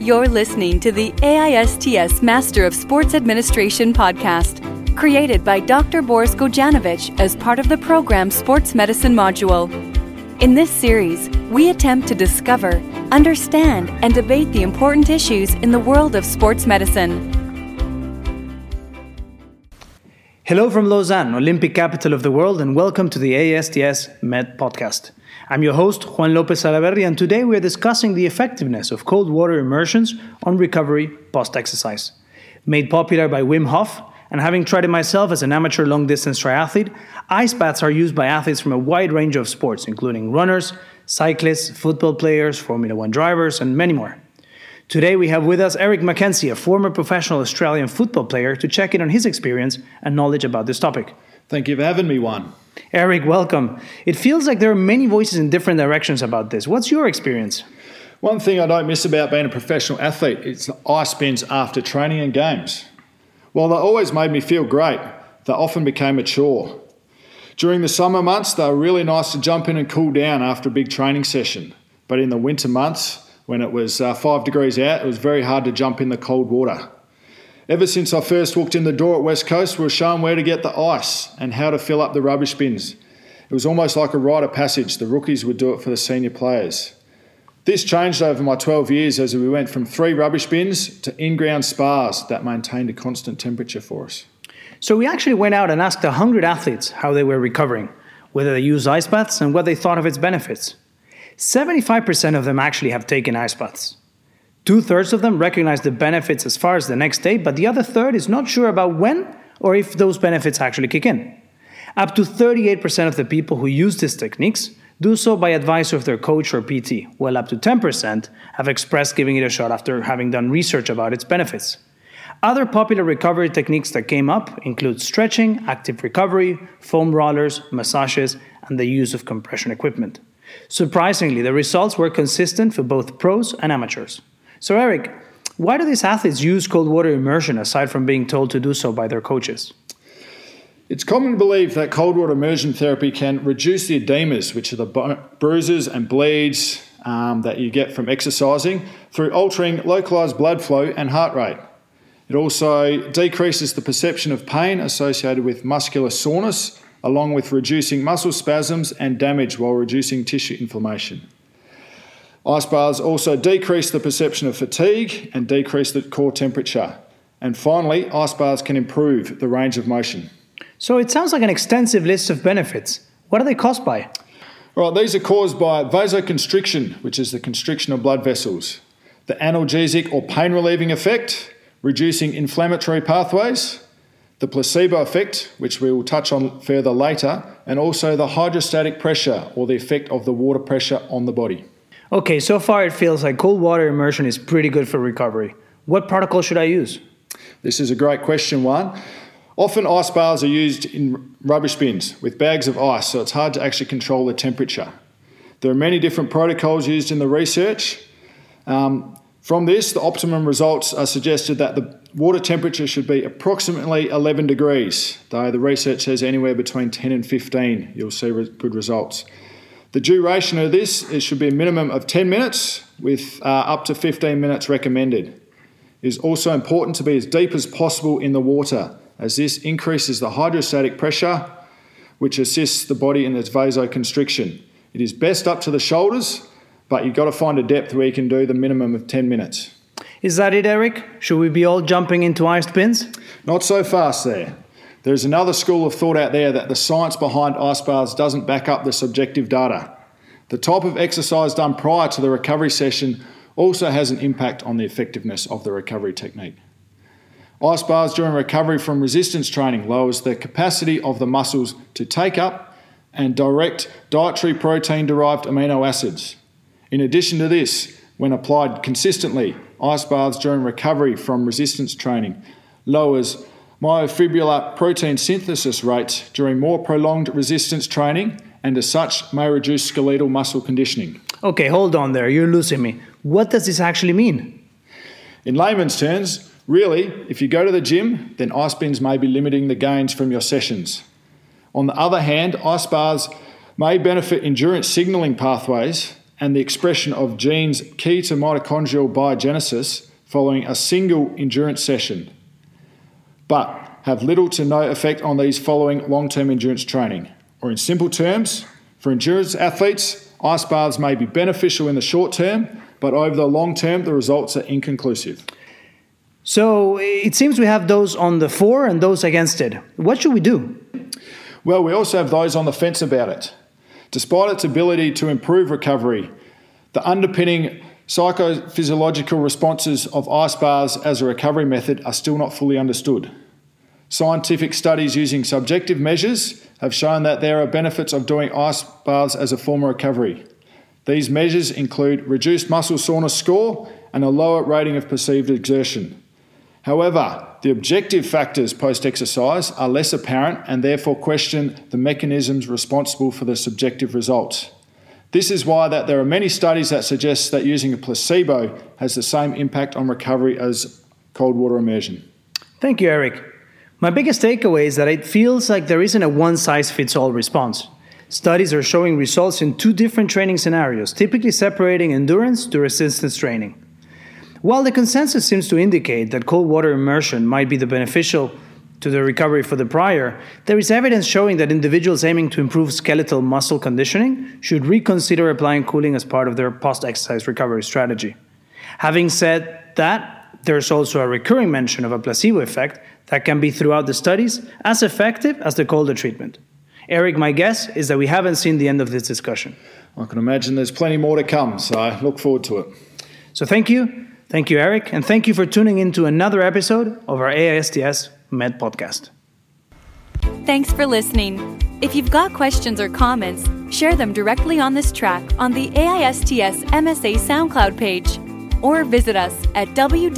You're listening to the AISTS Master of Sports Administration podcast, created by Dr. Boris Gojanovic as part of the program Sports Medicine module. In this series, we attempt to discover, understand, and debate the important issues in the world of sports medicine. Hello from Lausanne, Olympic capital of the world, and welcome to the AISTS Med podcast. I'm your host, Juan Lopez Salaverri, and today we're discussing the effectiveness of cold water immersions on recovery post exercise. Made popular by Wim Hof, and having tried it myself as an amateur long distance triathlete, ice baths are used by athletes from a wide range of sports, including runners, cyclists, football players, Formula One drivers, and many more. Today we have with us Eric Mackenzie, a former professional Australian football player, to check in on his experience and knowledge about this topic. Thank you for having me, Juan. Eric, welcome. It feels like there are many voices in different directions about this. What's your experience? One thing I don't miss about being a professional athlete is ice spins after training and games. While they always made me feel great, they often became a chore. During the summer months, they were really nice to jump in and cool down after a big training session. But in the winter months, when it was uh, five degrees out, it was very hard to jump in the cold water. Ever since I first walked in the door at West Coast, we were shown where to get the ice and how to fill up the rubbish bins. It was almost like a rite of passage. The rookies would do it for the senior players. This changed over my 12 years as we went from three rubbish bins to in ground spas that maintained a constant temperature for us. So, we actually went out and asked 100 athletes how they were recovering, whether they used ice baths, and what they thought of its benefits. 75% of them actually have taken ice baths. Two thirds of them recognize the benefits as far as the next day, but the other third is not sure about when or if those benefits actually kick in. Up to 38% of the people who use these techniques do so by advice of their coach or PT, while up to 10% have expressed giving it a shot after having done research about its benefits. Other popular recovery techniques that came up include stretching, active recovery, foam rollers, massages, and the use of compression equipment. Surprisingly, the results were consistent for both pros and amateurs. So, Eric, why do these athletes use cold water immersion aside from being told to do so by their coaches? It's common belief that cold water immersion therapy can reduce the edemas, which are the bruises and bleeds um, that you get from exercising, through altering localized blood flow and heart rate. It also decreases the perception of pain associated with muscular soreness, along with reducing muscle spasms and damage while reducing tissue inflammation. Ice baths also decrease the perception of fatigue and decrease the core temperature. And finally, ice baths can improve the range of motion. So it sounds like an extensive list of benefits. What are they caused by? Right, these are caused by vasoconstriction, which is the constriction of blood vessels, the analgesic or pain relieving effect, reducing inflammatory pathways, the placebo effect, which we will touch on further later, and also the hydrostatic pressure or the effect of the water pressure on the body. Okay, so far it feels like cold water immersion is pretty good for recovery. What protocol should I use? This is a great question, Juan. Often ice baths are used in rubbish bins with bags of ice, so it's hard to actually control the temperature. There are many different protocols used in the research. Um, from this, the optimum results are suggested that the water temperature should be approximately 11 degrees, though the research says anywhere between 10 and 15, you'll see good results. The duration of this it should be a minimum of 10 minutes with uh, up to 15 minutes recommended. It is also important to be as deep as possible in the water as this increases the hydrostatic pressure which assists the body in its vasoconstriction. It is best up to the shoulders, but you've got to find a depth where you can do the minimum of 10 minutes. Is that it, Eric? Should we be all jumping into iced bins? Not so fast there. There's another school of thought out there that the science behind ice baths doesn't back up the subjective data. The type of exercise done prior to the recovery session also has an impact on the effectiveness of the recovery technique. Ice baths during recovery from resistance training lowers the capacity of the muscles to take up and direct dietary protein derived amino acids. In addition to this, when applied consistently, ice baths during recovery from resistance training lowers myofibrillar protein synthesis rates during more prolonged resistance training and as such may reduce skeletal muscle conditioning. Okay, hold on there, you're losing me. What does this actually mean? In layman's terms, really, if you go to the gym, then ice bins may be limiting the gains from your sessions. On the other hand, ice bars may benefit endurance signalling pathways and the expression of genes key to mitochondrial biogenesis following a single endurance session, but have little to no effect on these following long term endurance training. Or, in simple terms, for endurance athletes, ice baths may be beneficial in the short term, but over the long term, the results are inconclusive. So it seems we have those on the for and those against it. What should we do? Well, we also have those on the fence about it. Despite its ability to improve recovery, the underpinning psychophysiological responses of ice baths as a recovery method are still not fully understood. Scientific studies using subjective measures have shown that there are benefits of doing ice baths as a form of recovery. These measures include reduced muscle soreness score and a lower rating of perceived exertion. However, the objective factors post exercise are less apparent and therefore question the mechanisms responsible for the subjective results. This is why that there are many studies that suggest that using a placebo has the same impact on recovery as cold water immersion. Thank you, Eric. My biggest takeaway is that it feels like there isn't a one size fits all response. Studies are showing results in two different training scenarios, typically separating endurance to resistance training. While the consensus seems to indicate that cold water immersion might be the beneficial to the recovery for the prior, there is evidence showing that individuals aiming to improve skeletal muscle conditioning should reconsider applying cooling as part of their post exercise recovery strategy. Having said that, there's also a recurring mention of a placebo effect that can be throughout the studies as effective as the colder treatment. Eric, my guess is that we haven't seen the end of this discussion. I can imagine there's plenty more to come, so I look forward to it. So thank you. Thank you, Eric, and thank you for tuning in to another episode of our AISTS Med podcast. Thanks for listening. If you've got questions or comments, share them directly on this track on the AISTS MSA SoundCloud page or visit us at www.aists.org.